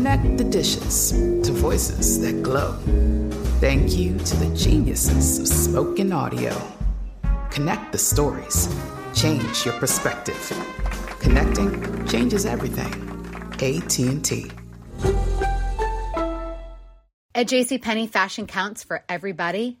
Connect the dishes to voices that glow. Thank you to the geniuses of spoken audio. Connect the stories. Change your perspective. Connecting changes everything. AT&T. At JCPenney, fashion counts for everybody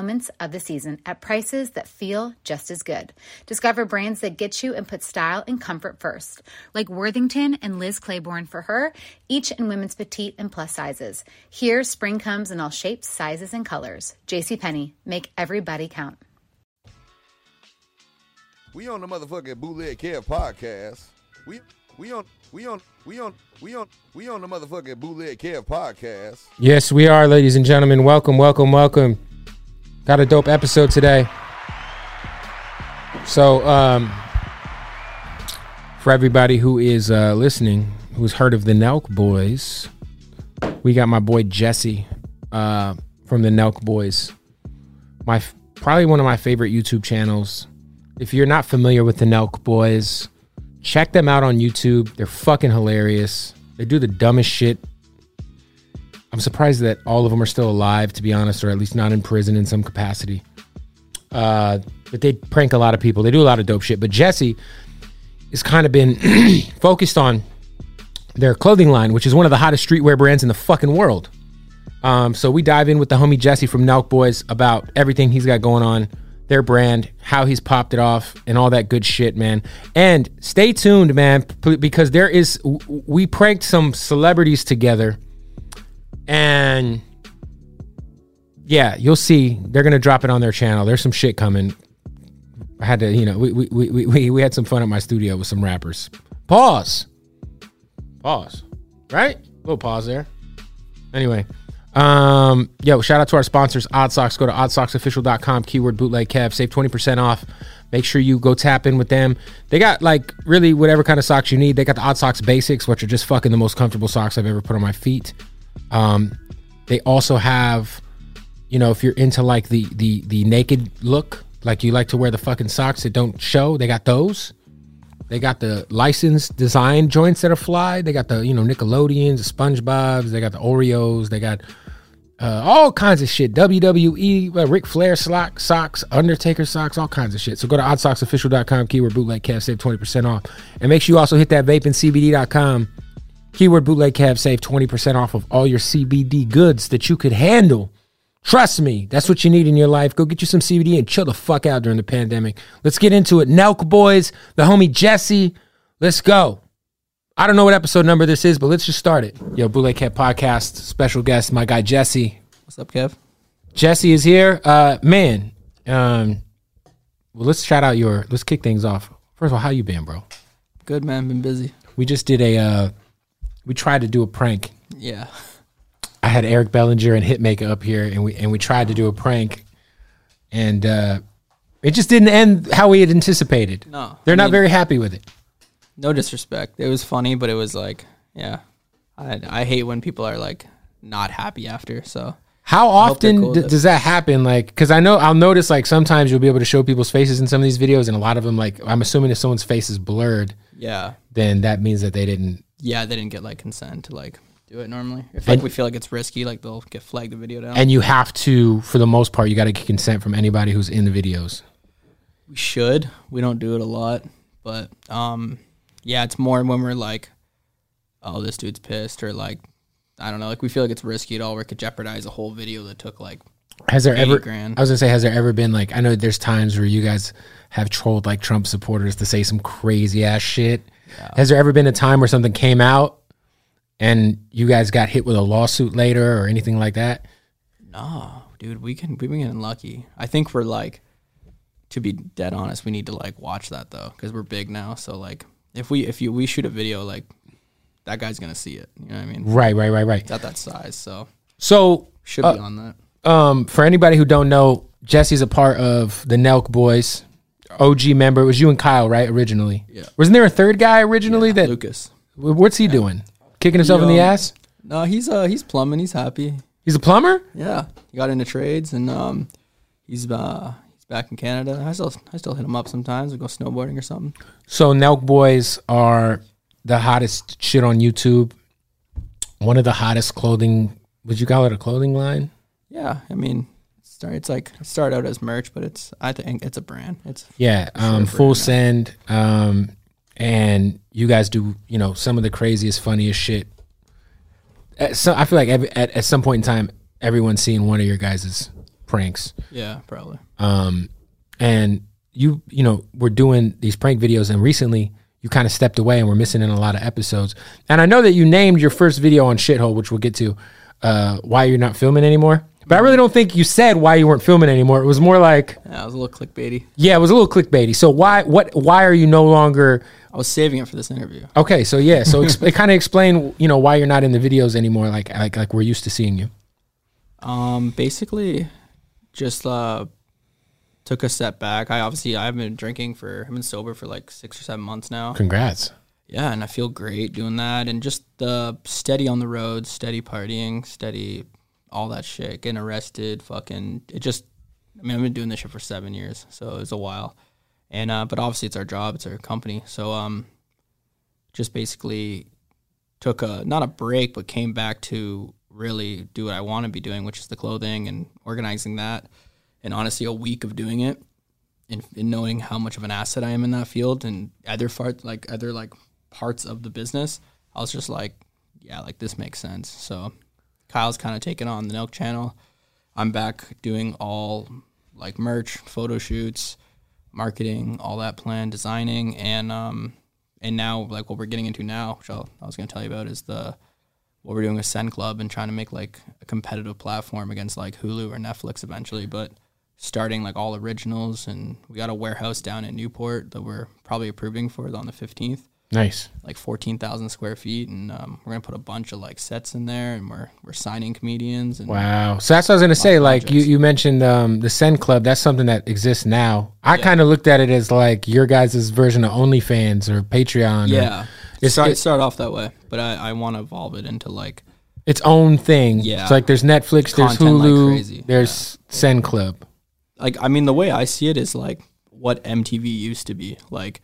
moments of the season at prices that feel just as good. Discover brands that get you and put style and comfort first, like Worthington and Liz Claiborne for her, each in women's petite and plus sizes. Here, spring comes in all shapes, sizes, and colors. JCPenney, make everybody count. We on the motherfucking bootleg Kev podcast. We we on we on we on we on we on the motherfucking bootleg Kev podcast. Yes, we are, ladies and gentlemen. Welcome, welcome, welcome. Got a dope episode today. So, um, for everybody who is uh, listening, who's heard of the Nelk Boys, we got my boy Jesse uh, from the Nelk Boys. My probably one of my favorite YouTube channels. If you're not familiar with the Nelk Boys, check them out on YouTube. They're fucking hilarious. They do the dumbest shit. I'm surprised that all of them are still alive, to be honest, or at least not in prison in some capacity. Uh, but they prank a lot of people. They do a lot of dope shit. But Jesse has kind of been focused on their clothing line, which is one of the hottest streetwear brands in the fucking world. Um, so we dive in with the homie Jesse from Nelk Boys about everything he's got going on, their brand, how he's popped it off, and all that good shit, man. And stay tuned, man, because there is we pranked some celebrities together, and yeah, you'll see they're gonna drop it on their channel. There's some shit coming. I had to, you know, we we we we, we had some fun at my studio with some rappers. Pause. Pause. Right? little pause there. Anyway. Um, yo, shout out to our sponsors, Odd Socks. Go to oddsocksofficial.com, keyword bootleg Kev, save 20% off. Make sure you go tap in with them. They got like really whatever kind of socks you need. They got the Odd Socks Basics, which are just fucking the most comfortable socks I've ever put on my feet. Um, they also have, you know, if you're into like the the the naked look, like you like to wear the fucking socks that don't show, they got those. They got the licensed design joints that are fly. They got the you know Nickelodeons, the SpongeBob's. They got the Oreos. They got uh, all kinds of shit. WWE, uh, Ric Flair sock, socks, Undertaker socks, all kinds of shit. So go to oddsocksofficial.com, keyword bootleg Kev, save 20% off. And make sure you also hit that vapeandcbd.com, keyword bootleg Kev, save 20% off of all your CBD goods that you could handle. Trust me, that's what you need in your life. Go get you some CBD and chill the fuck out during the pandemic. Let's get into it. Nelk Boys, the homie Jesse, let's go. I don't know what episode number this is, but let's just start it. Yo, Bootleg Kev Podcast, special guest, my guy Jesse. What's up, Kev? Jesse is here. Uh man, um well let's shout out your let's kick things off. First of all, how you been, bro? Good man, been busy. We just did a uh we tried to do a prank. Yeah. I had Eric Bellinger and Hitmaka up here and we and we tried to do a prank and uh it just didn't end how we had anticipated. No, They're I not mean- very happy with it. No disrespect. It was funny, but it was like, yeah. I I hate when people are like not happy after. So How often cool d- does that happen? Like, because I know I'll notice like sometimes you'll be able to show people's faces in some of these videos, and a lot of them like I'm assuming if someone's face is blurred, yeah, then that means that they didn't. Yeah, they didn't get like consent to like do it normally. If like And- we feel like it's risky, like they'll get flagged the video down. And you have to, for the most part, you got to get consent from anybody who's in the videos. we should. We don't do it a lot, but um, yeah, it's more when we're like, oh, this dude's pissed, or like, I don't know, like we feel like it's risky at all. Where it could jeopardize a whole video that took like Has there ever? grand. I was gonna say, has there ever been like? I know there's times where you guys have trolled like Trump supporters to say some crazy ass shit. Has there ever been a time where something came out and you guys got hit with a lawsuit later or anything like that? No, dude, we can we've been getting lucky. I think we're like, to be dead honest, we need to like watch that though because we're big now. So like, if we if you we shoot a video like, that guy's gonna see it. You know what I mean? Right, right, right, right. It's at that size, so So, should Uh, be on that. um, for anybody who don't know, Jesse's a part of the Nelk Boys, OG member. It was you and Kyle, right? Originally, Yeah. Wasn't there a third guy originally? that Lucas. what's he doing? Kicking himself in the ass? No, he's uh he's plumbing. He's happy. He's a plumber. Yeah, he got into trades and um, he's uh he's back in Canada. I still I still hit him up sometimes. We go snowboarding or something. So Nelk Boys are the hottest shit on YouTube. One of the hottest clothing. Would you call it a clothing line? Yeah, I mean, start it's like start out as merch, but it's I think it's a brand. It's Yeah, um, Sure, full send. Um, and you guys do, you know, some of the craziest, funniest shit. At so, I feel like every, at, at some point in time, everyone's seen one of your guys' pranks. yeah, probably. Um, and you, you know, we're doing these prank videos, and recently you kind of stepped away, and we're missing in a lot of episodes. And I know that you named your first video on Shithole, which we'll get to, uh, why you're not filming anymore. But I really don't think you said why you weren't filming anymore. It was more like, Yeah, it was a little clickbaity. yeah, it was a little clickbaity. So why, what, why are you no longer? I was saving it for this interview. Okay, so yeah, so ex- kind of explain, you know, why you're not in the videos anymore, like like like we're used to seeing you. Um, basically, just uh, took a step back. I obviously I've been drinking for I've been sober for like six or seven months now. Congrats. Yeah, and I feel great doing that, and just the steady on the road, steady partying, steady all that shit, getting arrested, fucking it just. I mean, I've been doing this shit for seven years, so it was a while, and uh, but obviously it's our job, it's our company, so um, just basically took a not a break, but came back to really do what I want to be doing, which is the clothing and organizing that, and honestly, a week of doing it, and, and knowing how much of an asset I am in that field and other part like other like parts of the business, I was just like, yeah, like this makes sense. So Kyle's kind of taken on the Nelk channel. I'm back doing all like merch, photo shoots, marketing, all that plan, designing, and um, and now like what we're getting into now, which I'll, I was going to tell you about, is the what we're doing with Send Club and trying to make like a competitive platform against like Hulu or Netflix eventually, but starting like all originals and we got a warehouse down in Newport that we're probably approving for on the 15th Nice. like 14,000 square feet and um, we're gonna put a bunch of like sets in there and we're we're signing comedians and Wow. So that's what I was gonna say. Like you, you mentioned um, the Send Club. That's something that exists now. I Yeah. kind of looked at it as like your guys' version of OnlyFans or Patreon. yeah it It's- started, it- started off that way but I, I want to evolve it into like its own thing. Yeah. It's like there's Netflix, there's Content like Hulu, crazy. there's Send Club. like I mean the way I see it is like what MTV used to be like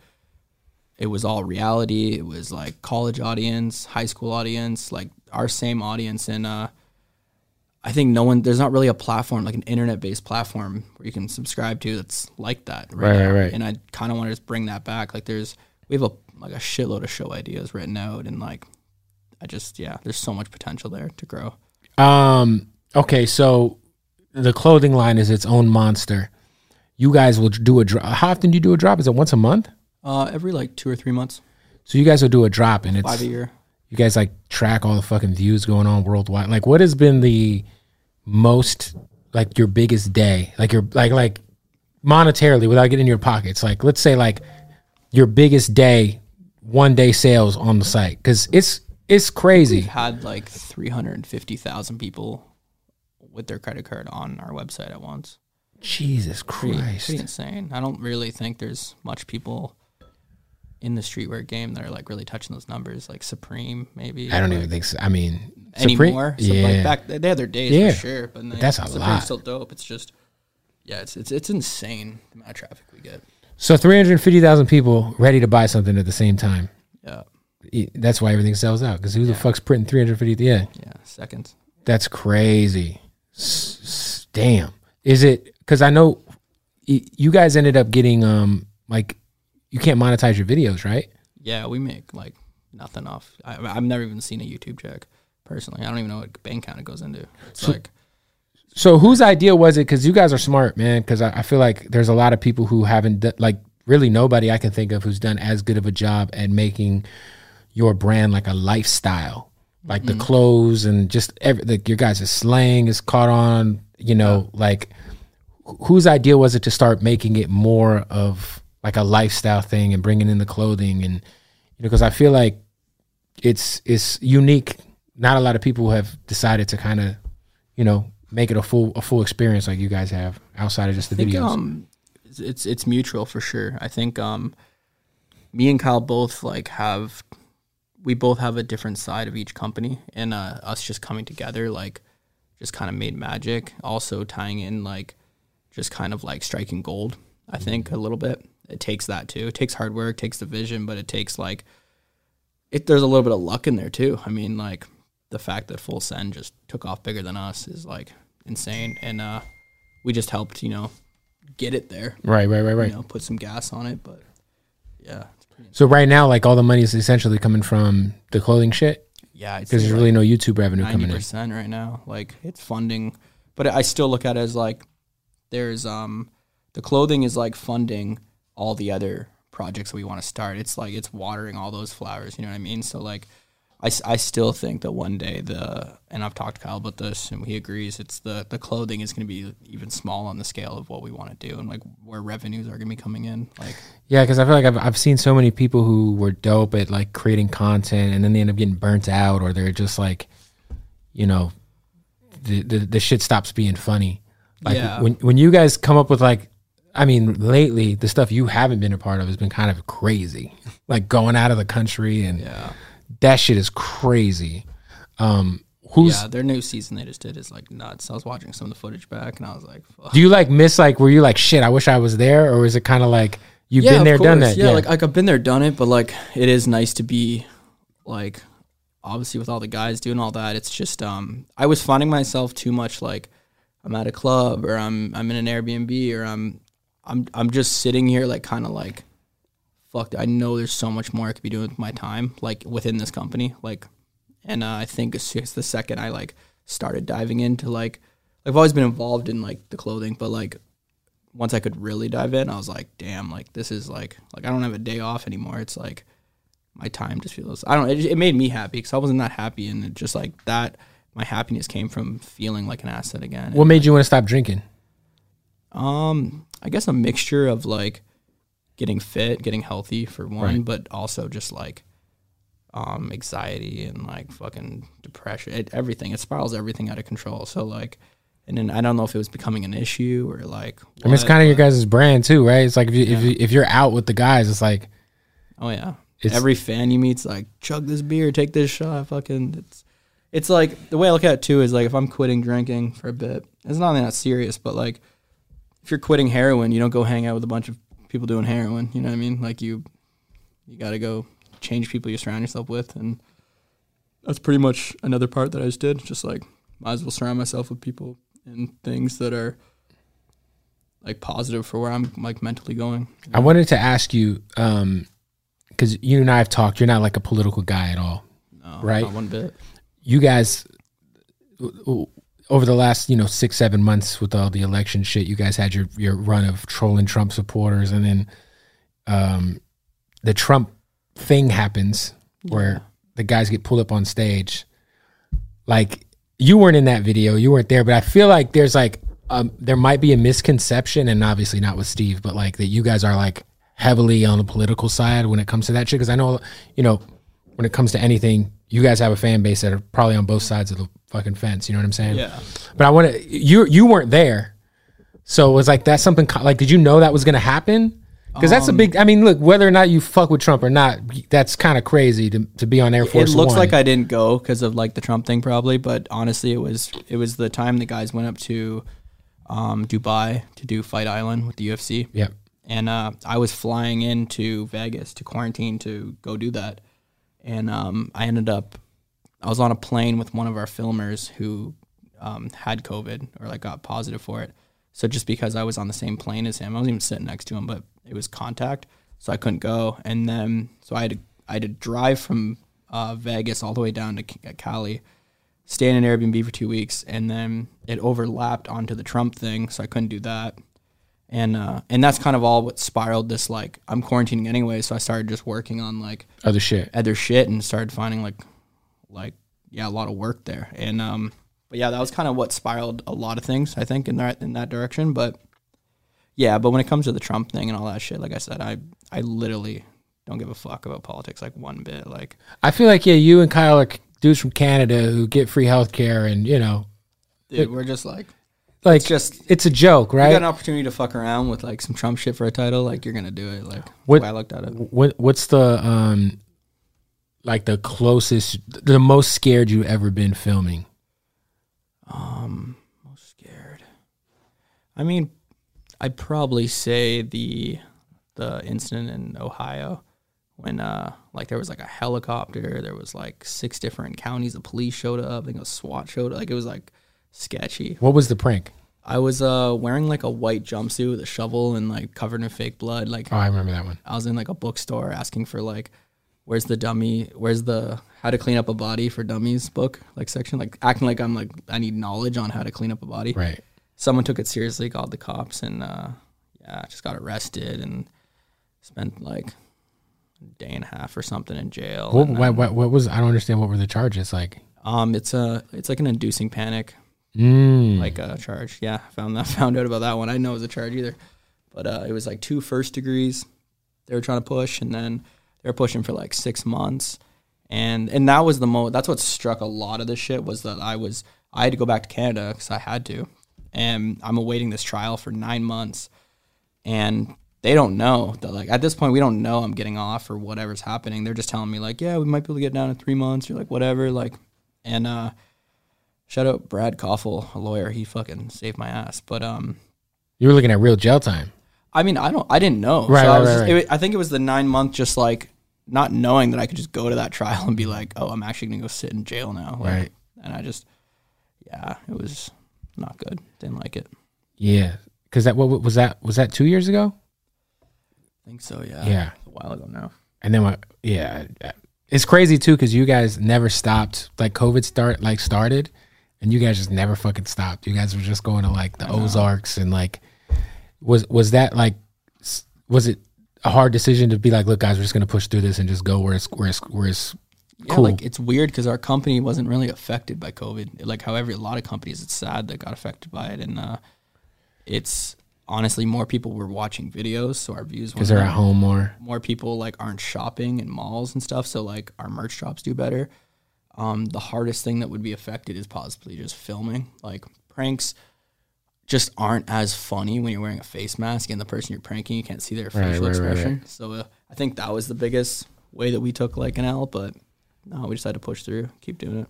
it was all reality it was like college audience high school audience like our same audience and uh I think no one there's not really a platform like an internet based platform where you can subscribe to that's like that Right, right, right. and I kind of want to just bring that back like there's we have a like a shitload of show ideas written out and like I just yeah there's so much potential there to grow Um. Okay. So the clothing line is its own monster. You guys will do a drop. How often do you do a drop? Is it once a month? Uh every like two or three months So you guys will do a drop, and it's five a year you guys like track all the fucking views going on worldwide. Like, what has been the most like your biggest day? Like your like like monetarily without getting in your pockets. Like, let's say like your biggest day, one day sales on the site because it's it's crazy. had like 350,000 people with their credit card on our website at once. Jesus Pretty, Christ. pretty insane. I don't really think there's much people in the streetwear game that are like really touching those numbers, like Supreme maybe. I don't or, even think so. I mean, anymore. Supreme- So yeah, like back they had their days Yeah. for sure, but they, that's a Supreme's lot. still dope. It's just yeah, it's it's it's insane the amount of traffic we get. so three hundred fifty thousand people ready to buy something at the same time. Yeah, That's why everything sells out. Because who the fuck's printing three hundred fifty? Yeah, yeah, seconds. that's crazy. S- damn. Is it? Because I know y- you guys ended up getting um like you can't monetize your videos, right? Yeah, we make like nothing off. I, I've never even seen a YouTube check personally. I don't even know what bank account it goes into. It's like So whose idea was it? Because you guys are smart, man. Because I, I feel like there's a lot of people who haven't done, like really nobody I can think of who's done as good of a job at making your brand like a lifestyle, like the mm-hmm. clothes and just every like your guys' slang is caught on. You know, like whose idea was it to start making it more of like a lifestyle thing and bringing in the clothing and you know because I feel like it's it's unique. Not a lot of people have decided to kind of you know make it a full a full experience like you guys have outside of just the I think videos. um, it's- it's it's mutual for sure. I think um, me and Kyle both like have we both have a different side of each company, and uh, us just coming together like just kind of made magic. Also tying in like just kind of like striking gold. I think a little bit. It takes that too. It takes hard work, takes the vision, but it takes like it. There's a little bit of luck in there too. I mean, like the fact that Full Send just took off bigger than us is like insane, and uh, we just helped, you know, get it there. right, right, right, right. You know, put some gas on it, but yeah, So right now, like all the money is essentially coming from the clothing shit yeah, because there's really no YouTube revenue coming in. percent right now. Like it's funding, but I still look at it as like there's um the clothing is like funding all the other projects that we want to start. It's like it's watering all those flowers. You know what I mean? So like. I, I still think that one day the and I've talked to Kyle about this and he agrees it's the the clothing is going to be even small on the scale of what we want to do and like where revenues are going to be coming in like Yeah, because I feel like I've I've seen so many people who were dope at like creating content and then they end up getting burnt out or they're just like, you know, the the, the shit stops being funny. Like Yeah. when when you guys come up with like. I mean, lately the stuff you haven't been a part of has been kind of crazy, like going out of the country, and yeah that shit is crazy. Um, who's yeah, their new season they just did is like nuts. I was watching some of the footage back, and I was like, Fuck. Do you like miss like were you like shit? I wish I was there, or is it kind of like you've yeah, been there, done that? Yeah, like like I've been there, done it, but like it is nice to be like obviously with all the guys doing all that. It's just um I was finding myself too much like I'm at a club or I'm I'm in an Airbnb or I'm I'm I'm just sitting here like kind of like fuck. I know there's so much more I could be doing with my time like within this company like and uh, I think it's just the second I like started diving into like I've always been involved in like the clothing, but like once I could really dive in, I was like, damn, like this is like like I don't have a day off anymore. It's like my time just feels I don't know. It, it made me happy because I wasn't that happy, and it just like that. My happiness came from feeling like an asset again. what made you want to stop drinking? Um, I guess a mixture of like getting fit, getting healthy for one, Right. but also just like um anxiety and like fucking depression. It, everything it spirals everything out of control. So like, and then I don't know if it was becoming an issue or like. I mean, it's kind of your guys' brand too, right? It's like if you, if you, if you're out with the guys, it's like Oh yeah. It's- Every fan you meet's like, chug this beer, take this shot, fucking. It's, it's like the way I look at it too is like if I'm quitting drinking for a bit, it's not that serious, but like if you're quitting heroin, you don't go hang out with a bunch of people doing heroin. You know what I mean? Like you, you got to go change people you surround yourself with, and that's pretty much another part that I just did. Just like might as well surround myself with people and things that are like positive for where I'm like mentally going. I wanted to ask you um, because you and I have talked. You're not like a political guy at all. No, Right. Not one bit. You guys over the last you know six seven months with all the election shit, you guys had your your run of trolling Trump supporters, and then um, the Trump thing happens where the guys get pulled up on stage. Like you weren't in that video, you weren't there, but I feel like there's like um, there might be a misconception, and obviously not with Steve, but like that you guys are like heavily on the political side when it comes to that shit. Because I know you know when it comes to anything, you guys have a fan base that are probably on both sides of the fucking fence. You know what I'm saying? Yeah. But I want to you you weren't there, so it was like that's something co- like did you know that was gonna happen? Because that's a Um, big. I mean, look, whether or not you fuck with Trump or not, that's kind of crazy to, to be on Air Force it looks One. like I didn't go because of like the Trump thing, probably. But honestly, it was it was the time the guys went up to um, Dubai to do Fight Island with the UFC, Yep. and uh, I was flying into Vegas to quarantine to go do that, and um, I ended up I was on a plane with one of our filmers who um, had COVID or like got positive for it. So just because I was on the same plane as him, I wasn't even sitting next to him, but it was contact, so I couldn't go. And then so I had to I had to drive from uh, Vegas all the way down to Cali, stay in an Airbnb for two weeks, and then it overlapped onto the Trump thing, so I couldn't do that. And uh, and that's kind of all what spiraled this like I'm quarantining anyway, so I started just working on like other shit. other shit and started finding like like yeah a lot of work there. And um but yeah that was kind of what spiraled a lot of things i think in that in that direction. But yeah but when it comes to the trump thing and all that shit like i said i i literally don't give a fuck about politics like one bit like I feel like yeah, you and Kyle are dudes from Canada who get free health care, and you know, dude, we're just like like It's just- it's a joke, right? you got an opportunity to fuck around with like some trump shit for a title like you're gonna do it like What- what i looked at it. what what's the um like the closest the most scared you've ever been filming Um, most scared. I mean, I'd probably say the the incident in Ohio when uh like there was like a helicopter, there was like six different counties the police showed up, I think a SWAT showed up, like it was like sketchy. what was the prank I was uh wearing like a white jumpsuit with a shovel and like covered in fake blood. Like oh i remember that one I was in like a bookstore asking for like where's the dummy where's the how to clean up a body for dummies book like section like acting like I'm like I need knowledge on how to clean up a body right someone took it seriously, called the cops, and uh, yeah, just got arrested and spent like a day and a half or something in jail. what, what, what, what was i don't understand what were the charges like um, it's a it's like an inducing panic mm. like a charge. Yeah, found that found out about that one. I didn't know it was a charge either, but uh, it was like two first degrees they were trying to push, and then they were pushing for like six months, and and that was the mo. That's what struck a lot of this shit was that I was I had to go back to Canada because I had to, and I'm awaiting this trial for nine months, and they don't know that like at this point we don't know I'm getting off or whatever's happening. They're just telling me like yeah we might be able to get down in three months or like whatever like, and uh Shout out Brad Koffel, a lawyer. He fucking saved my ass. But um, you were looking at real jail time I mean, I don't, I didn't know. Right, so I, was right, just, right. It, I think it was the nine month, just like not knowing that I could just go to that trial and be like, oh, I'm actually gonna go sit in jail now. Like, Right. And I just, yeah, it was not good. Didn't like it. yeah because that what was that was that two years ago I think so. Yeah. Yeah. A while ago now. And then what? Yeah, it's crazy too because you guys never stopped. Like COVID start like started, and you guys just never fucking stopped. You guys were just going to like the Ozarks and like was was that like was it a hard decision to be like, look, guys, we're just gonna push through this and just go where it's where it's where it's Yeah, cool. like it's weird because our company wasn't really affected by COVID. Like, however, a lot of companies, it's sad that got affected by it, and uh, it's honestly more people were watching videos, so our views because they're at home more. more people like aren't shopping in malls and stuff so like our merch shops do better um, the hardest thing that would be affected is possibly just filming like pranks just aren't as funny when you're wearing a face mask and the person you're pranking you can't see their Right, facial right, right, expression so uh, i think that was the biggest way that we took like an l but no we just had to push through keep doing it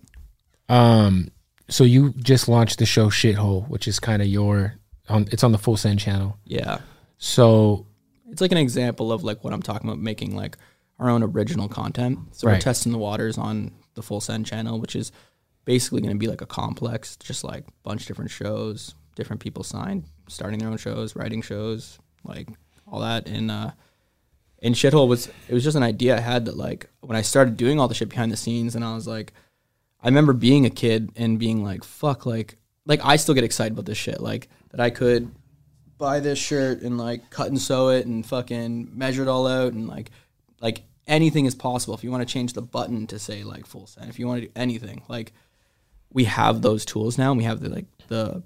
Um, so you just launched the show Shithole, which is kind of your on. It's on the Full Send channel. yeah So it's like an example of like what I'm talking about making like our own original content. So we're testing the waters on the Full Send channel, which is basically going to be like a complex, just like bunch of different shows, different people signed, starting their own shows, writing shows, like all that. And uh, and shithole was it was just an idea I had that like when I started doing all the shit behind the scenes, and I was like, I remember being a kid and being like, fuck, like like I still get excited about this shit, like that I could buy this shirt and like cut and sew it and fucking measure it all out and like like anything is possible if you want to change the button to say like full send if you want to do anything like we have those tools now and we have the like the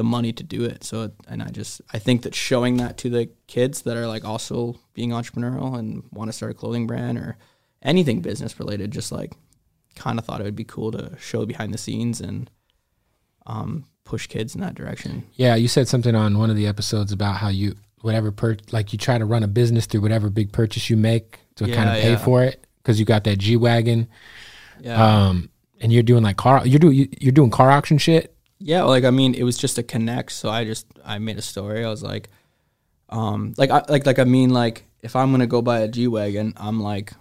the money to do it so and i just i think that showing that to the kids that are like also being entrepreneurial and want to start a clothing brand or anything business related just like kind of thought it would be cool to show behind the scenes and um push kids in that direction Yeah, you said something on one of the episodes about how you whatever per like you try to run a business through whatever big purchase you make to kind of pay yeah. for it because you got that G wagon. Yeah. Um, and you're doing like car, you're doing you're doing car auction shit. Yeah, like I mean, it was just a connect. So I just I made a story. I was like, um, like I like like I mean, like if I'm gonna go buy a G wagon, I'm like,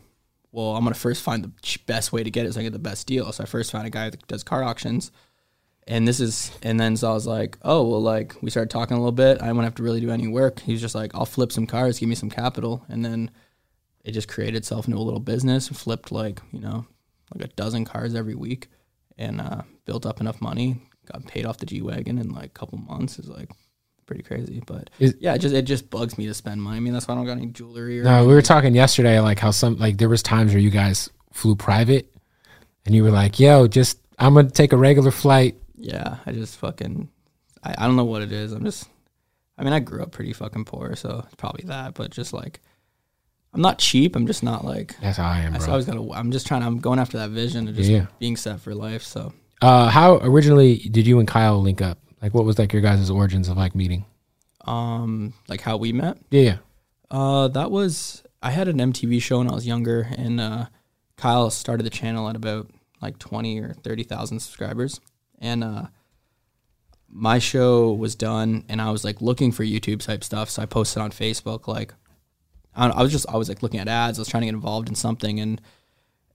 well, I'm gonna first find the best way to get it so I get the best deal. So I first found a guy that does car auctions, and this is and then so I was like, oh well, like we started talking a little bit. I wouldn't have to really do any work. He was just like, I'll flip some cars, give me some capital, and then it just created itself into a little business. Flipped like you know like a dozen cars every week, and uh, built up enough money. Got paid off the G wagon in like a couple months. Is like pretty crazy, but Is- yeah, it just it just bugs me to spend money. I mean, that's why I don't got any jewelry. Or No, we were talking yesterday, like how some like there was times where you guys flew private, and you were like, "Yo, just I'm gonna take a regular flight." Yeah, I just fucking I, I don't know what it is. I'm just I mean, I grew up pretty fucking poor, so it's probably that, but just like I'm not cheap. I'm just not like That's how I am, I bro. always gotta I'm just trying I'm going after that vision of just Yeah. being set for life. So Uh, how originally did you and Kyle link up? Like, what was like your guys' origins of like meeting? um like how we met. Yeah, yeah. Uh that was I had an MTV show when I was younger and uh Kyle started the channel at about like 20 or 30,000 subscribers and uh my show was done and I was like looking for YouTube type stuff so I posted on Facebook like I, I was just I was like looking at ads I was trying to get involved in something and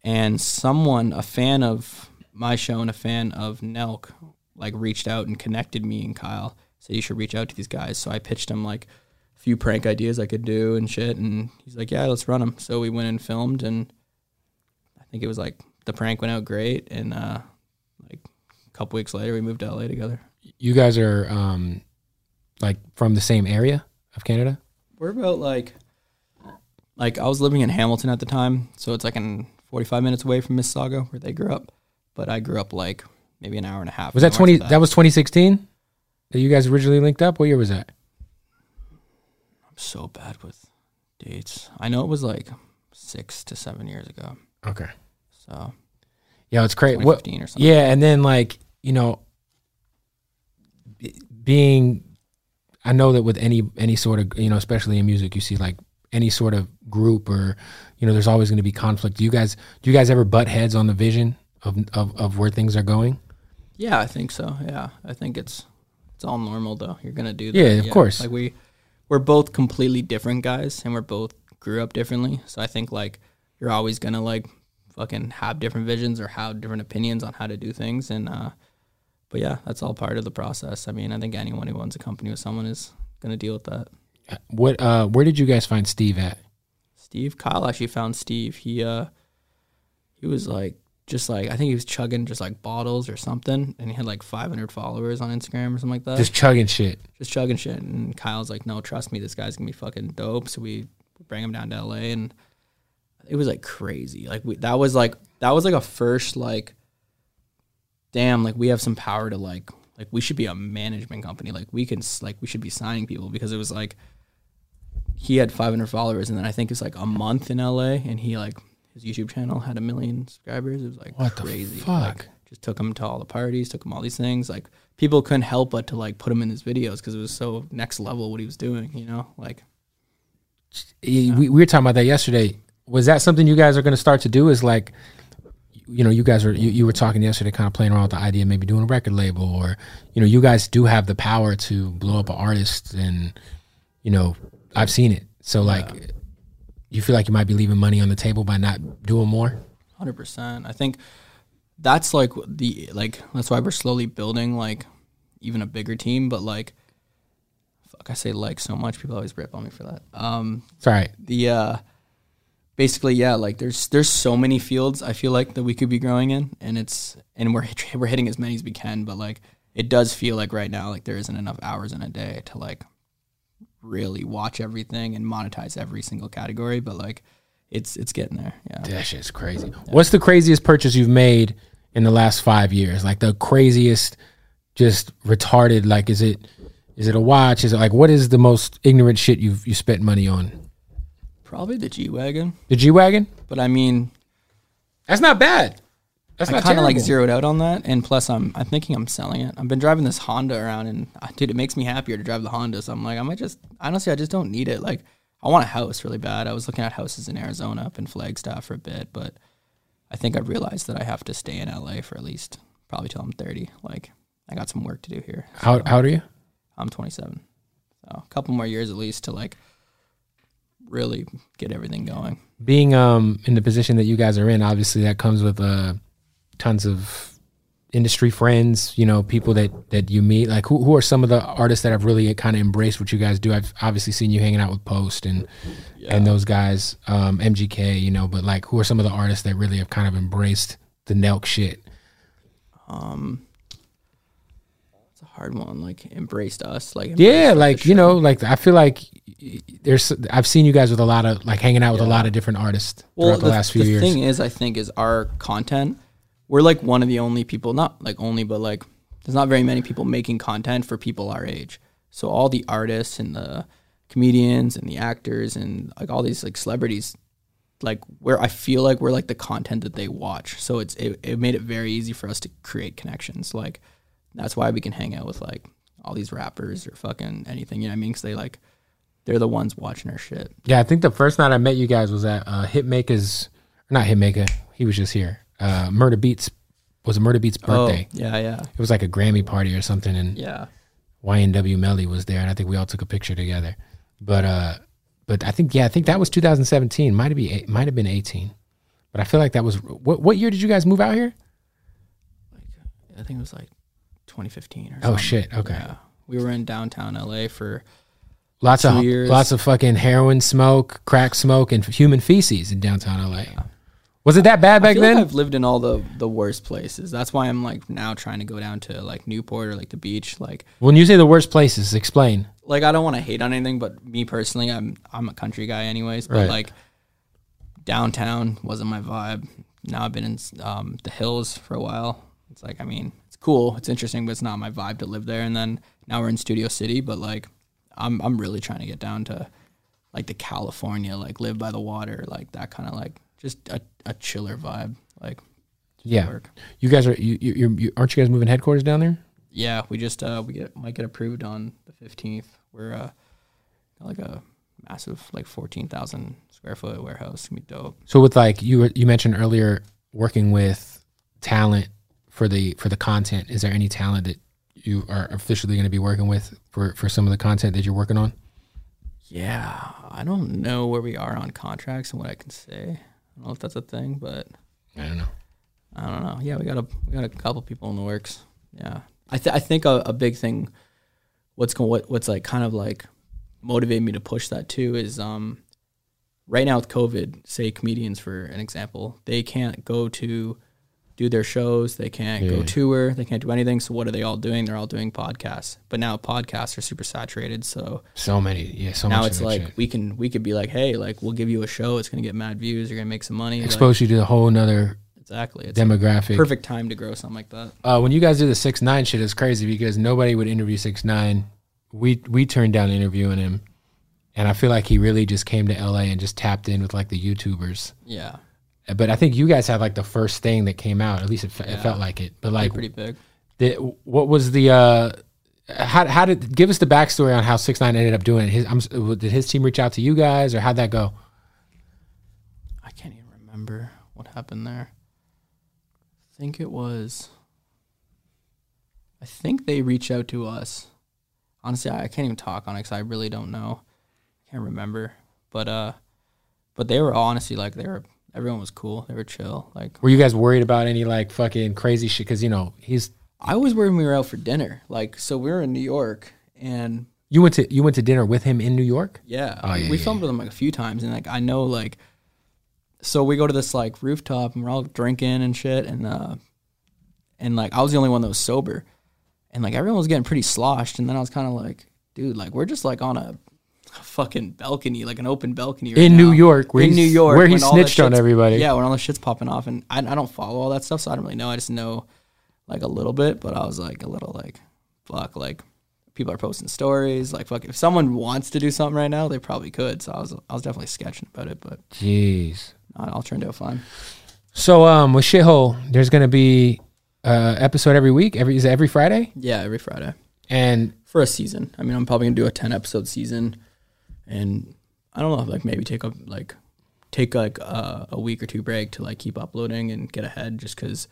and someone a fan of my show and a fan of Nelk like reached out and connected me and Kyle said you should reach out to these guys so I pitched him like a few prank ideas I could do and shit and he's like yeah let's run them so we went and filmed and I think it was like the prank went out great and uh like a couple weeks later we moved to LA together You guys are um, like from the same area of Canada. We're about like, like I was living in Hamilton at the time, so it's like in 45 minutes away from Mississauga where they grew up. But I grew up like maybe an hour and a half. Was that twenty? of That. was 2016. That you guys originally linked up. What year was that? I'm so bad with dates. I know it was like six to seven years ago. Okay. So Yeah, it's crazy. What? or something. Yeah, and then like you know, be- being, I know that with any any sort of you know, especially in music, you see like any sort of group or you know, there's always going to be conflict. Do you guys do you guys ever butt heads on the vision of of, of where things are going? Yeah, I think so. Yeah, I think it's it's all normal though. You're gonna do that. Yeah, of course. Like we we're both completely different guys, and we're both grew up differently. So I think like you're always gonna like fucking have different visions or have different opinions on how to do things. And uh, but yeah, that's all part of the process. I mean, I think anyone who owns a company with someone is gonna deal with that. What? uh Where did you guys find Steve at? Steve, Kyle actually found Steve. He uh he was like just like I think he was chugging just like bottles or something, and he had like 500 followers on Instagram or something like that. Just chugging shit. just chugging shit. And Kyle's like, no, trust me, this guy's gonna be fucking dope. So we bring him down to LA, and it was like crazy. Like we, that was like that was like a first like, damn, like we have some power to like like we should be a management company. Like we can like we should be signing people because it was like he had 500 followers, and then I think it's like a month in LA, and he like his YouTube channel had a million subscribers. It was like What crazy. fuck? Like, just took him to all the parties, took him all these things. Like people couldn't help but to like put him in his videos because it was so next level what he was doing. You know, like we, we were talking about that yesterday. Was that something you guys are going to start to do? Is like, you know, you guys are you, you were talking yesterday, kind of playing around with the idea, of maybe doing a record label, or you know, you guys do have the power to blow up an artist, and you know, I've seen it. So like, you feel like you might be leaving money on the table by not doing more. hundred percent. I think that's like the like that's why we're slowly building like even a bigger team. But like, fuck, I say like so much. People always rip on me for that. Um, Sorry, the uh basically yeah like there's there's so many fields i feel like that we could be growing in and it's and we're we're hitting as many as we can but like it does feel like right now like there isn't enough hours in a day to like really watch everything and monetize every single category but like it's it's getting there yeah that shit's crazy. What's the craziest purchase you've made in the last five years? Like the craziest, just retarded. Like, is it is it a watch? Is it like what is the most ignorant shit you've you spent money on? probably the g-wagon The G wagon. but i mean That's not bad. That's I kind of like zeroed out on that, and plus, I'm I'm thinking I'm selling it. I've been driving this Honda around, and uh, dude, it makes me happier to drive the Honda. So I'm like, I might just honestly, I just don't need it. Like, I want a house really bad. I was looking at houses in Arizona up in Flagstaff for a bit, but I think I've realized that I have to stay in LA for at least probably till I'm 30. Like, I got some work to do here. How, how old are you? I'm 27, so a couple more years at least to like really get everything going. Being um in the position that you guys are in, obviously that comes with uh tons of industry friends, you know, people that that you meet. Like who who are some of the artists that have really kind of embraced what you guys do? I've obviously seen you hanging out with Post and and those guys, um, MGK, you know, but like who are some of the artists that really have kind of embraced the Nelk shit? Um, it's a hard one. Like embraced us. Like Yeah, like you know, like I feel like there's I've seen you guys with a lot of like hanging out with a lot of different artists throughout the, last few the years. The thing is, I think, is our content. We're like one of the only people, not like only, but like there's not very many people making content for people our age. So all the artists and the comedians and the actors and like all these like celebrities, like where I feel like we're like the content that they watch. So it's it, it made it very easy for us to create connections. Like that's why we can hang out with like all these rappers or fucking anything. You know what I mean? Because they like they're the ones watching our shit. Yeah, I think the first night I met you guys was at uh, Hitmaka's, not Hitmaka. He was just here. Uh, Murda Beatz was a Murda Beatz birthday. Oh, yeah, yeah, It was like a Grammy party or something, and yeah. YNW Melly was there, and I think we all took a picture together. But uh, but I think yeah, I think that was 2017. Might have be might have been 18, but I feel like that was what what year did you guys move out here? I think it was like 2015 or something. Oh something. shit, okay. Yeah. We were in downtown LA for Lots of years. lots of fucking heroin smoke, crack smoke, and human feces in downtown LA. Was it that bad back then? like I've lived in all the the worst places. That's why I'm like now trying to go down to like Newport or like the beach. Like when you say the worst places, explain. like I don't want to hate on anything, but me personally, I'm I'm a country guy anyways. But Right. like downtown wasn't my vibe. Now I've been in um, the hills for a while. It's like I mean it's cool, it's interesting, but it's not my vibe to live there. And then now we're in Studio City, but like I'm I'm really trying to get down to like the California, like live by the water, like that kind of like just a, a chiller vibe. Like Yeah, work. you guys are you, you, you, aren't you guys moving headquarters down there? Yeah, we just uh we get might get approved on the fifteenth. We're uh like a massive like fourteen thousand square foot warehouse. It's gonna be dope. So with like you you mentioned earlier working with talent for the for the content. Is there any talent that you are officially going to be working with for for some of the content that you're working on? Yeah, I don't know where we are on contracts and what I can say. I don't know if that's a thing, but I don't know. I don't know. Yeah, we got a we got a couple people in the works. Yeah, I th- I think a, a big thing, what's going what, what's like kind of like motivated me to push that too is um, right now with COVID, say comedians for an example, they can't go to do their shows, they can't go Yeah. tour, they can't do anything. So what are they all doing? They're all doing podcasts. But now podcasts are super saturated, so So many, yeah. So now it's like shit. we can we could be like, hey, like we'll give you a show. It's gonna get mad views. You're gonna make some money. like, expose you to a whole nother exactly. It's demographic. perfect time to grow something like that. Uh, when you guys do the six nine shit, it's crazy because nobody would interview six nine. We we turned down interviewing him, and I feel like he really just came to L.A. and just tapped in with like the YouTubers. Yeah, But I think you guys had like the first thing that came out. At least it, fe- it felt like it. But like like, pretty big. the, what was the? Uh, how how did give us the backstory on how six nine ended up doing it? His, I'm, did his team reach out to you guys, or how'd that go? I can't even remember what happened there. I think it was. I think they reached out to us. Honestly, I I can't even talk on it because I really don't know. I can't remember, but uh, but they were honestly like they were. Everyone was cool. They were chill. Like Were you guys worried about any like fucking crazy shit? Because you know he's I was worried when we were out for dinner. Like so, we were in New York and you went to you went to dinner with him in New York. Yeah, Oh, yeah, we yeah, filmed with them like a few times, and like I know like, so we go to this like rooftop and we're all drinking and shit, and uh, and like I was the only one that was sober, and like everyone was getting pretty sloshed, and then I was kind of like, dude, like we're just like on a, a fucking balcony, like an open balcony right In New. York, where in New York, where he when all that snitched on everybody. Yeah, when all the shit's popping off, and I, I don't follow all that stuff, so I don't really know. I just know like a little bit, but I was like a little like, fuck, like people are posting stories. Like, fuck, if someone wants to do something right now, they probably could. So I was, I was definitely sketching about it, but Jeez. I'll turn out fine. So um, with shithole, there's gonna be uh episode every week. Every is it every Friday? Yeah, every Friday And for a season. I mean, I'm probably gonna do a 10 episode season, and I don't know, like maybe take a like take like a, a week or two break to like keep uploading and get ahead, just because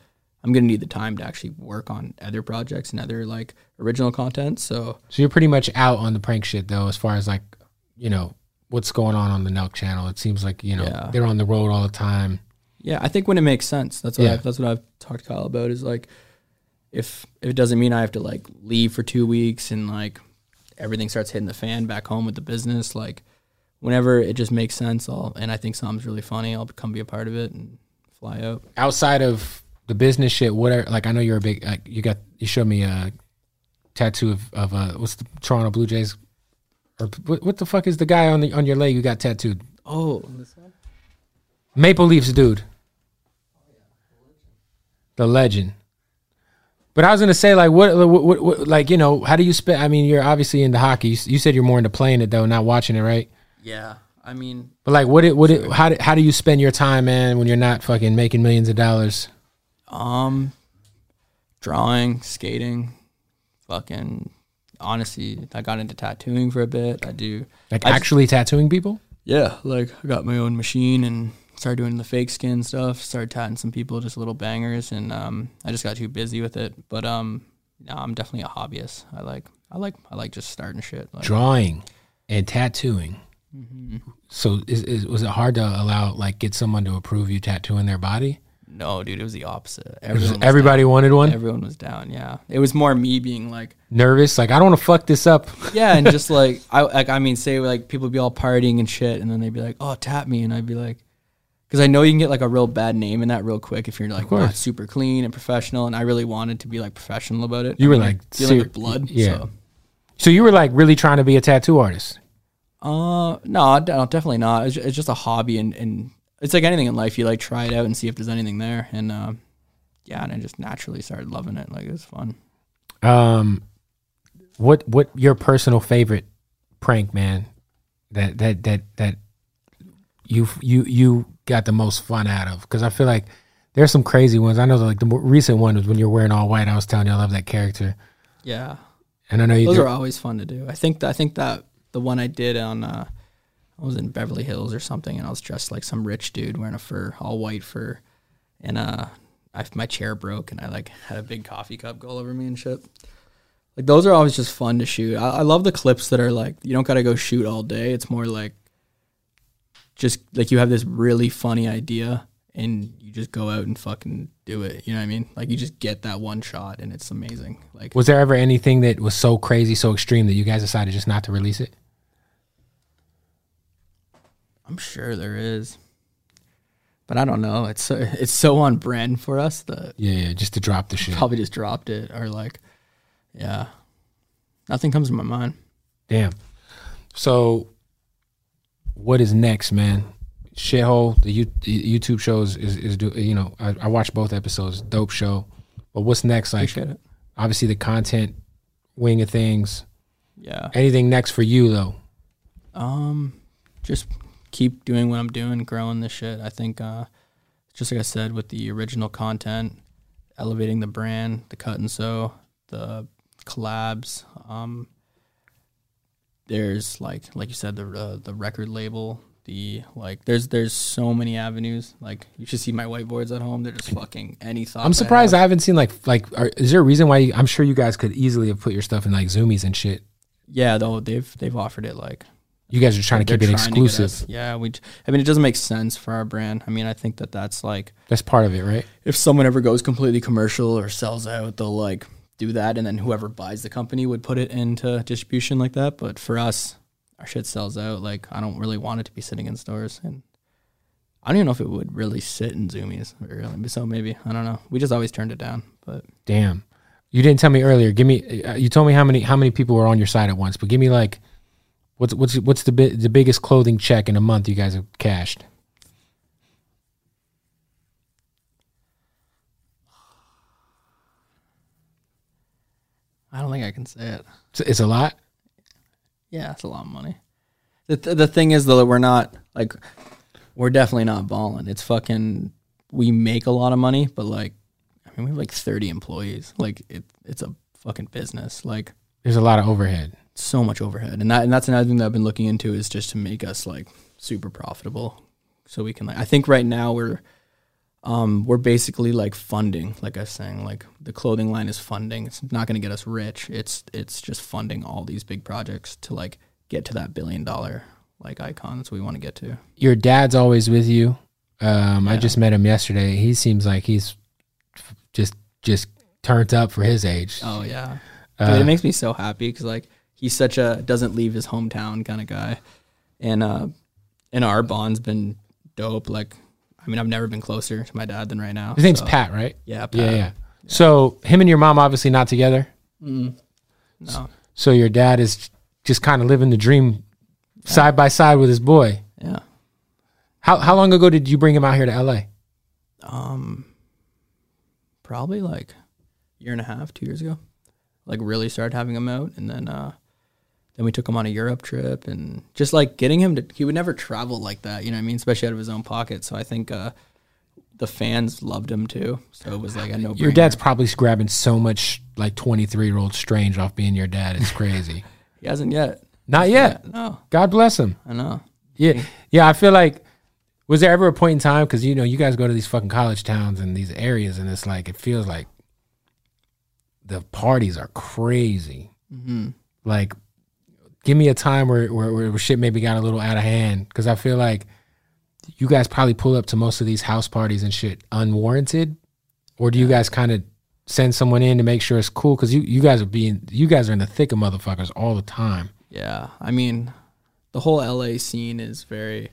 I'm gonna need the time to actually work on other projects and other like original content. So so you're pretty much out on the prank shit though, as far as like you know what's going on on the Nelk channel. It seems like you know Yeah. they're on the road all the time. Yeah, I think when it makes sense. That's what Yeah. I've, that's what I've talked to Kyle about. Is like, if if it doesn't mean I have to like leave for two weeks and like everything starts hitting the fan back home with the business, like whenever it just makes sense, I'll and I think something's really funny, I'll come be a part of it and fly out. Outside of the business shit, whatever. Like I know you're a big. Like you got you showed me a tattoo of of uh what's the Toronto Blue Jays or what, what the fuck is the guy on the on your leg you got tattooed? Oh, Maple Leafs dude. The legend. But I was gonna say, like, what, what, what, like, you know, how do you spend? I mean, you're obviously into hockey. You, you said you're more into playing it though, not watching it, right? yeah. I mean, But like, what, it, what, it, how, do, how do you spend your time, man, when you're not fucking making millions of dollars? um, drawing, skating, fucking. Honestly, I got into tattooing for a bit. I do. Like, I just- actually tattooing people? Yeah, like I got my own machine and started doing the fake skin stuff. Started tatting some people, just little bangers, and um, I just got too busy with it. But um, no, I'm definitely a hobbyist. I like, I like, I like just starting shit. Like, Drawing and tattooing. Mm-hmm. So, is, is, was it hard to allow, like, get someone to approve you tattooing their body? no, dude, it was the opposite. Everyone was everybody wanted one? Everyone was down. Yeah, it was more me being like, Nervous? Like, I don't want to fuck this up. yeah, and just like I like I mean, say like people be all partying and shit, and then they'd be like, "Oh, tap me," and I'd be like, because I know you can get like a real bad name in that real quick if you're like not super clean and professional, and I really wanted to be like professional about it. You I were, mean, like, dealing ser- with blood, yeah. So. So, you were like really trying to be a tattoo artist? Uh, no, no, definitely not. It's, it's just a hobby, and, and it's like anything in life. You like try it out and see if there's anything there, and uh, yeah, and I just naturally started loving it. Like it was fun. Um, what what your personal favorite prank, man? That that that that you you you got the most fun out of? Because I feel like there's some crazy ones. I know like the recent one was when you're wearing all white. I was telling you I love that character, Yeah, and I know you. those do- are always fun to do. I think I think that the one I did on uh, I was in Beverly Hills or something, and I was dressed like some rich dude wearing a fur, all white fur, and uh, I, my chair broke, and I like had a big coffee cup go all over me and shit. Like those are always just fun to shoot. I, I love the clips that are like you don't got to go shoot all day. It's more like just like you have this really funny idea and you just go out and fucking do it. You know what I mean? Like you just get that one shot and it's amazing. Like was there ever anything that was so crazy, so extreme that you guys decided just not to release it? I'm sure there is, but I don't know. It's so, it's so on brand for us that Yeah, yeah, just to drop the shit. probably just dropped it or like, yeah, nothing comes to my mind. Damn. So, what is next, man? Shithole, the, U- the YouTube shows is is do you know I, I watched both episodes, dope show. But what's next? Like Appreciate it. obviously the content wing of things. Yeah. Anything next for you though? Um, just keep doing what I'm doing, growing this shit. I think, uh, just like I said, with the original content, elevating the brand, the cut and sew, the collabs. Um, there's like, like you said, the uh, the record label. The like, there's there's so many avenues. Like, you should see my whiteboards at home. They're just fucking any thought. I'm surprised I haven't seen like like. Are, is there a reason why? You, I'm sure you guys could easily have put your stuff in like Zumiez and shit. yeah, though they've they've offered it like You guys are trying to keep it trying to get exclusive. us- yeah, we. I mean, it doesn't make sense for our brand. I mean, I think that that's like That's part of it, right? if someone ever goes completely commercial or sells out, they'll like do that, and then whoever buys the company would put it into distribution like that. But for us, our shit sells out. Like I don't really want it to be sitting in stores, and I don't even know if it would really sit in Zumiez. Really, so maybe I don't know. We just always turned it down, but Damn. You didn't tell me earlier. Give me. Uh, you told me how many how many people were on your side at once, but give me like, what's what's what's the bi- the biggest clothing check in a month you guys have cashed? I don't think I can say it. It's, it's a lot. Yeah, it's a lot of money. The th- the thing is though that we're not like we're definitely not balling. It's fucking we make a lot of money, but like, I mean, we have like 30 employees. Like, it, it's a fucking business. Like, There's a lot of overhead. so much overhead, and that and that's another thing that I've been looking into is just to make us like super profitable, so we can like. I think right now we're, um, we're basically like funding, like I was saying, like the clothing line is funding. It's not going to get us rich. It's it's just funding all these big projects to like get to that billion dollar like icon icons we want to get to. Your dad's always with you. Um, I just met him yesterday. He seems like he's just just turned up for his age. Oh yeah, Uh, Dude, it makes me so happy because like he's such a doesn't leave his hometown kind of guy, and uh, and our bond's been dope. Like, I mean, I've never been closer to my dad than right now. His name's so- Pat, right? Yeah, Pat. Yeah, yeah. So him and your mom obviously not together. No, So your dad is just kind of living the dream side by side with his boy. yeah. How how long ago did you bring him out here to LA? Um, probably like a year and a half, two years ago. Like really started having him out, and then uh, then we took him on a Europe trip, and just like getting him to, he would never travel like that. You know what I mean? Especially out of his own pocket. So I think uh, the fans loved him too. So it was like a no. Your dad's probably grabbing so much like 23 year old strange off being your dad. It's crazy. He hasn't yet. Not yet. No, God bless him. I know. Yeah. Yeah. I feel like, was there ever a point in time? Because, you know, you guys go to these fucking college towns and these areas, and it's like, it feels like the parties are crazy. Like, give me a time where, where, where shit maybe got a little out of hand. Because I feel like you guys probably pull up to most of these house parties and shit unwarranted. Or do you guys kind of send someone in to make sure it's cool? Because you, you guys are being, you guys are in the thick of motherfuckers all the time. Yeah, I mean, the whole LA scene is very.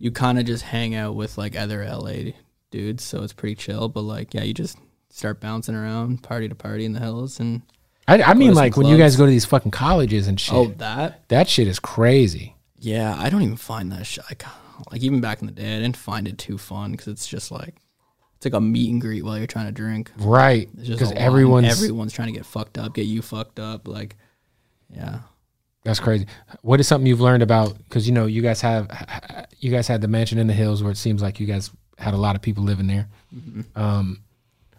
You kind of just hang out with like other LA dudes, so it's pretty chill. But like, yeah, you just start bouncing around party to party in the hills, and I, I mean, like when you guys go to these fucking colleges and shit. oh, that That shit is crazy. yeah, I don't even find that sh- like, like even back in the day, I didn't find it too fun because it's just like it's like a meet and greet while you're trying to drink. Right. Just Because everyone's everyone's trying to get fucked up, get you fucked up, like yeah. that's crazy. What is something you've learned about because you know you guys have you guys had the mansion in the hills where it seems like you guys had a lot of people living there. Um,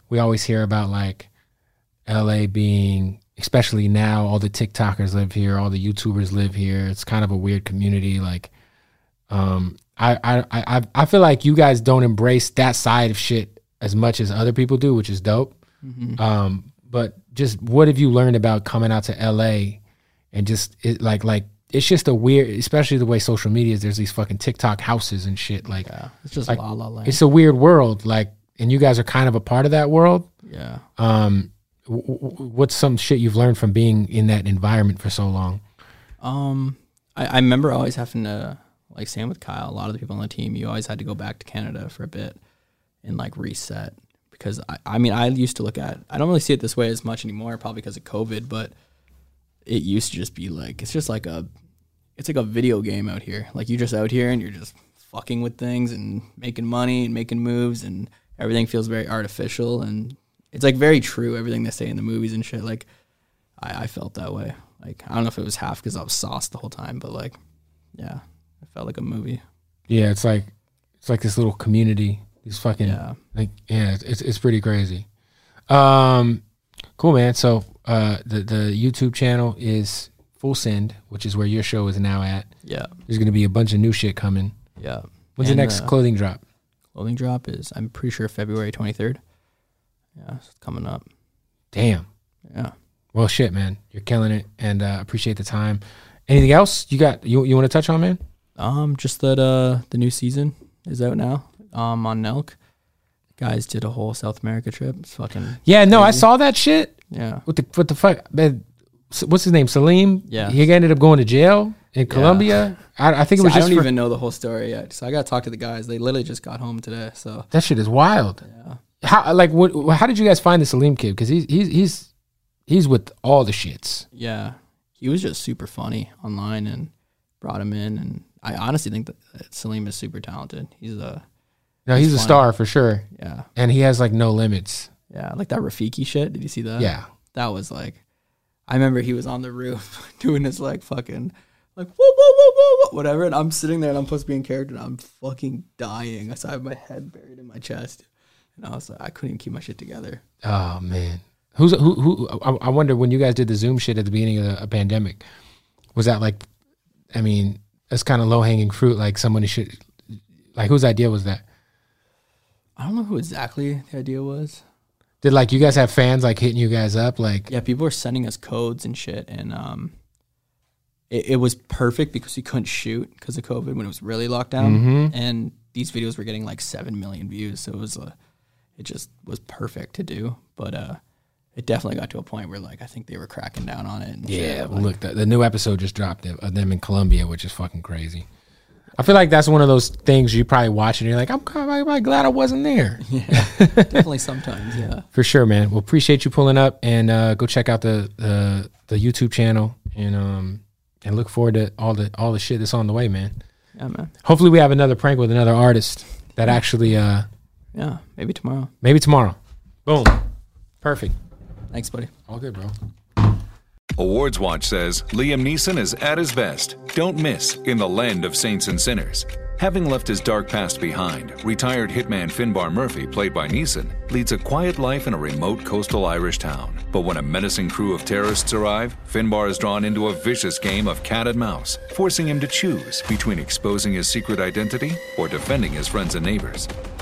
we always hear about like LA being especially now all the TikTokers live here, all the YouTubers live here. It's kind of a weird community. Like, um, I I I I feel like you guys don't embrace that side of shit as much as other people do, which is dope. Um, but just what have you learned about coming out to LA and just it, like like it's just a weird, especially the way social media is. There's these fucking TikTok houses and shit. Like, Yeah, it's just Like, la la land. it's a weird world. Like, and you guys are kind of a part of that world. yeah. Um, what's some shit you've learned from being in that environment for so long? Um, I, I remember always having to like same with Kyle. A lot of the people on the team, you always had to go back to Canada for a bit and like reset because I, I mean I used to look at I don't really see it this way as much anymore, probably because of COVID, but it used to just be like it's just like a it's like a video game out here. Like you're just out here and you're just fucking with things and making money and making moves and everything feels very artificial and it's like very true everything they say in the movies and shit. Like I, I felt that way. Like I don't know if it was half because I was sauced the whole time, but like, yeah, it felt like a movie. Yeah, it's like it's like this little community. These fucking Yeah. like yeah, it's it's pretty crazy. Um, cool man. So uh, the the YouTube channel is Full Send, which is where your show is now at. Yeah, There's gonna be a bunch of new shit coming. yeah. When's And, the next uh, clothing drop? clothing drop? Is I'm pretty sure February 23rd. Yeah, it's coming up. Damn. Yeah. Well, shit, man, you're killing it, and uh, appreciate the time. Anything else you got? You you want to touch on, man? Um, just that uh, the new season is out now. Um, on Nelk, guys did a whole South America trip. It's fucking Yeah, no, I saw that shit. yeah. What the what the fuck? Man, what's his name? Salim. Yeah. he ended up going to jail in Colombia. I, I think it was I just don't even know the whole story yet, so I got to talk to the guys. They literally just got home today, so that shit is wild. yeah. How like what? How did you guys find the Salim kid? Because he's he's he's he's with all the shits. Yeah, he was just super funny online and brought him in. And I honestly think that Salim is super talented. He's a No, he's, He's a funny. star for sure, yeah, and he has like no limits. yeah, like that Rafiki shit. Did you see that? Yeah, that was like, I remember he was on the roof doing his like fucking like whoa, whoa, whoa, whoa, whoa, whatever. And I'm sitting there and I'm supposed to be in character and I'm fucking dying. So I have my head buried in my chest. And I was like, I couldn't even keep my shit together. Oh man, who's who? Who? I, I wonder when you guys did the Zoom shit at the beginning of the a pandemic, was that like? I mean, it's kind of low hanging fruit. Like somebody should, like whose idea was that? I don't know who exactly the idea was. Did like you guys have fans like hitting you guys up? Like Yeah, people were sending us codes and shit, and um, it, it was perfect because we couldn't shoot because of COVID when it was really locked down, and these videos were getting like seven million views, so it was uh, it just was perfect to do. But uh, it definitely got to a point where like I think they were cracking down on it. Yeah, like- look, the, the new episode just dropped of them in Colombia, which is fucking crazy. I feel like that's one of those things you probably watch and you're like, I'm, I'm glad I wasn't there. Yeah, definitely sometimes, yeah. For sure, man. Well, appreciate you pulling up and uh, go check out the, the the YouTube channel and um and look forward to all the all the shit that's on the way, man. Yeah, man. Hopefully, we have another prank with another artist that actually uh Yeah, maybe tomorrow. maybe tomorrow. Boom, perfect. Thanks, buddy. All good, bro. Awards Watch says Liam Neeson is at his best. Don't miss In the Land of Saints and Sinners. Having left his dark past behind, retired hitman Finbar Murphy, played by Neeson, leads a quiet life in a remote coastal Irish town. But when a menacing crew of terrorists arrive, Finbar is drawn into a vicious game of cat and mouse, forcing him to choose between exposing his secret identity or defending his friends and neighbors.